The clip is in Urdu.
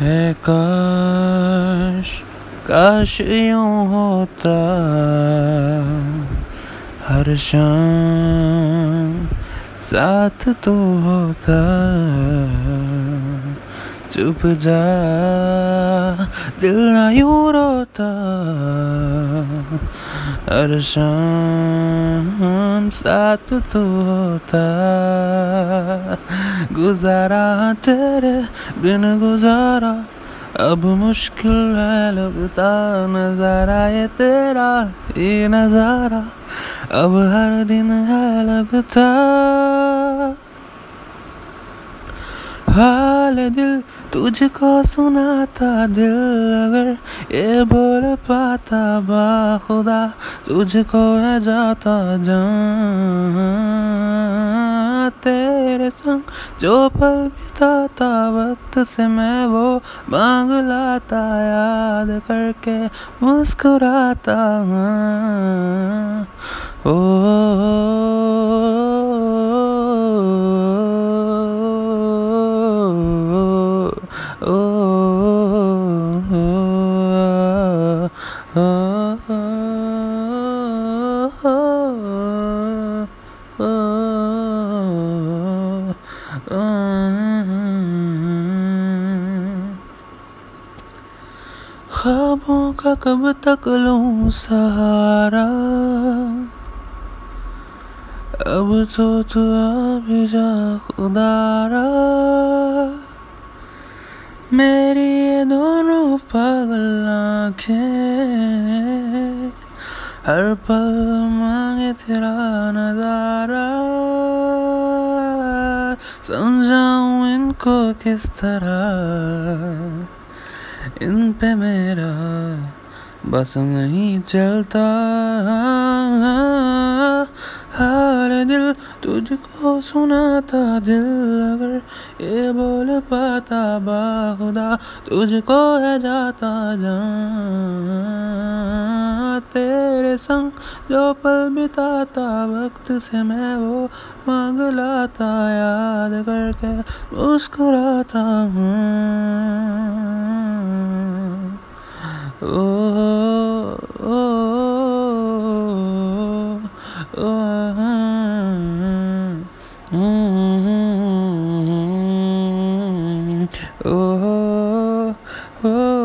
ہے کاش کاش یوں ہوتا۔ ہر شام ساتھ تو ہوتا۔ چپ جا، دل نہ یوں روتا۔ ہر شام ساتھ تو ہوتا۔ گزارا تیرے بن گزارا، اب مشکل ہے لگتا نظارہ یہ تیرا یہ نظارہ، اب ہر دن ہے لگتا۔ حال دل تجھ کو سناتا، دل اگر یہ بول پاتا، با خدا تجھ کو ہے جاتا جان۔ سنگ، جو پل بتاتا وقت سے میں وہ مانگ لاتا یاد کر کے مسکراتا ہوں۔ او خوابوں کا کب تک لوں سہارا؟ اب تو تو بھی جا خدارا۔ میری یہ دونوں پاگل آنکھیں، ہر پل مانگے تیرا نظارہ سمجھاؤں کو کس طرح ان پہ میرا بس نہیں چلتا سناتا دل اگر یہ بول پاتا با خدا، تجھ کو ہے جاتا جان۔ تیرے سنگ جو پل بتاتا، وقت سے میں وہ مانگ لاتا، یاد کر کے مسکراتا ہوں۔ Mm-hmm. Oh, oh. oh.